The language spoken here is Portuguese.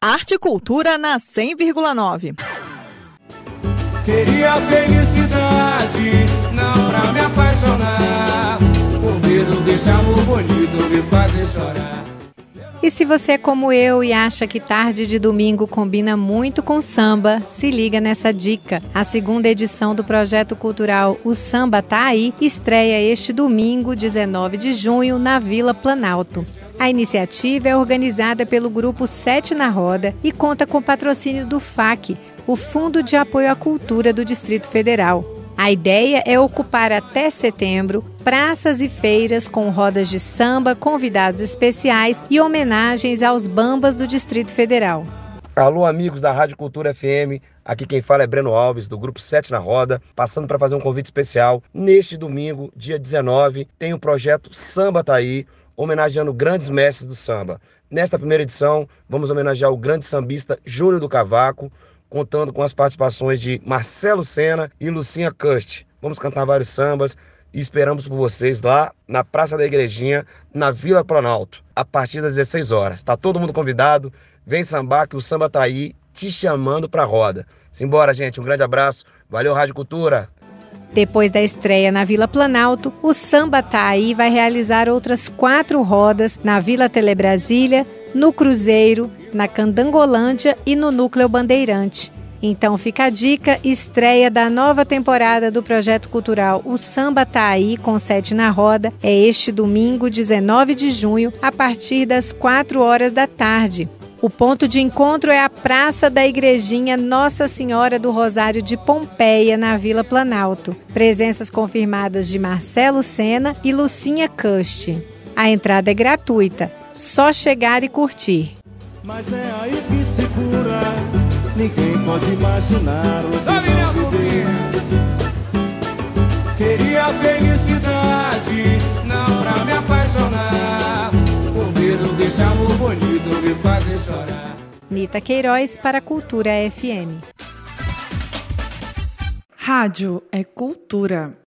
Arte e Cultura na 100,9. Queria felicidade, não pra me apaixonar. Por medo desse amor bonito me fazer chorar. E se você é como eu e acha que tarde de domingo combina muito com samba, se liga nessa dica. A segunda edição do projeto cultural O Samba Tá Aí estreia este domingo, 19 de junho, na Vila Planalto. A iniciativa é organizada pelo grupo Sete na Roda e conta com patrocínio do FAC, o Fundo de Apoio à Cultura do Distrito Federal. A ideia é ocupar até setembro praças e feiras com rodas de samba, convidados especiais e homenagens aos bambas do Distrito Federal. Alô, amigos da Rádio Cultura FM. Aqui quem fala é Breno Alves, do Grupo 7 na Roda, passando para fazer um convite especial. Neste domingo, dia 19, tem o projeto Samba Tá Aí, homenageando grandes mestres do samba. Nesta primeira edição, vamos homenagear o grande sambista Júnior do Cavaco, contando com as participações de Marcelo Sena e Lucinha Cust. Vamos cantar vários sambas e esperamos por vocês lá na Praça da Igrejinha, na Vila Planalto, a partir das 16 horas. Está todo mundo convidado, vem sambar que o samba tá aí te chamando para roda. Simbora, gente, um grande abraço. Valeu, Rádio Cultura. Depois da estreia na Vila Planalto, o Samba Tá Aí vai realizar outras quatro rodas na Vila Telebrasília, no Cruzeiro, na Candangolândia e no Núcleo Bandeirante. Então fica a dica, estreia da nova temporada do projeto cultural O Samba Tá Aí com sete na roda é este domingo, 19 de junho, a partir das 4 horas da tarde. O ponto de encontro é a Praça da Igrejinha Nossa Senhora do Rosário de Pompeia, na Vila Planalto. Presenças confirmadas de Marcelo Sena e Lucinha Cust. A entrada é gratuita, só chegar e curtir. Mas é aí que segura, ninguém pode imaginar o Sabe, desse amor bonito me chorar. Nita Queiroz para a Cultura FM. Rádio é cultura.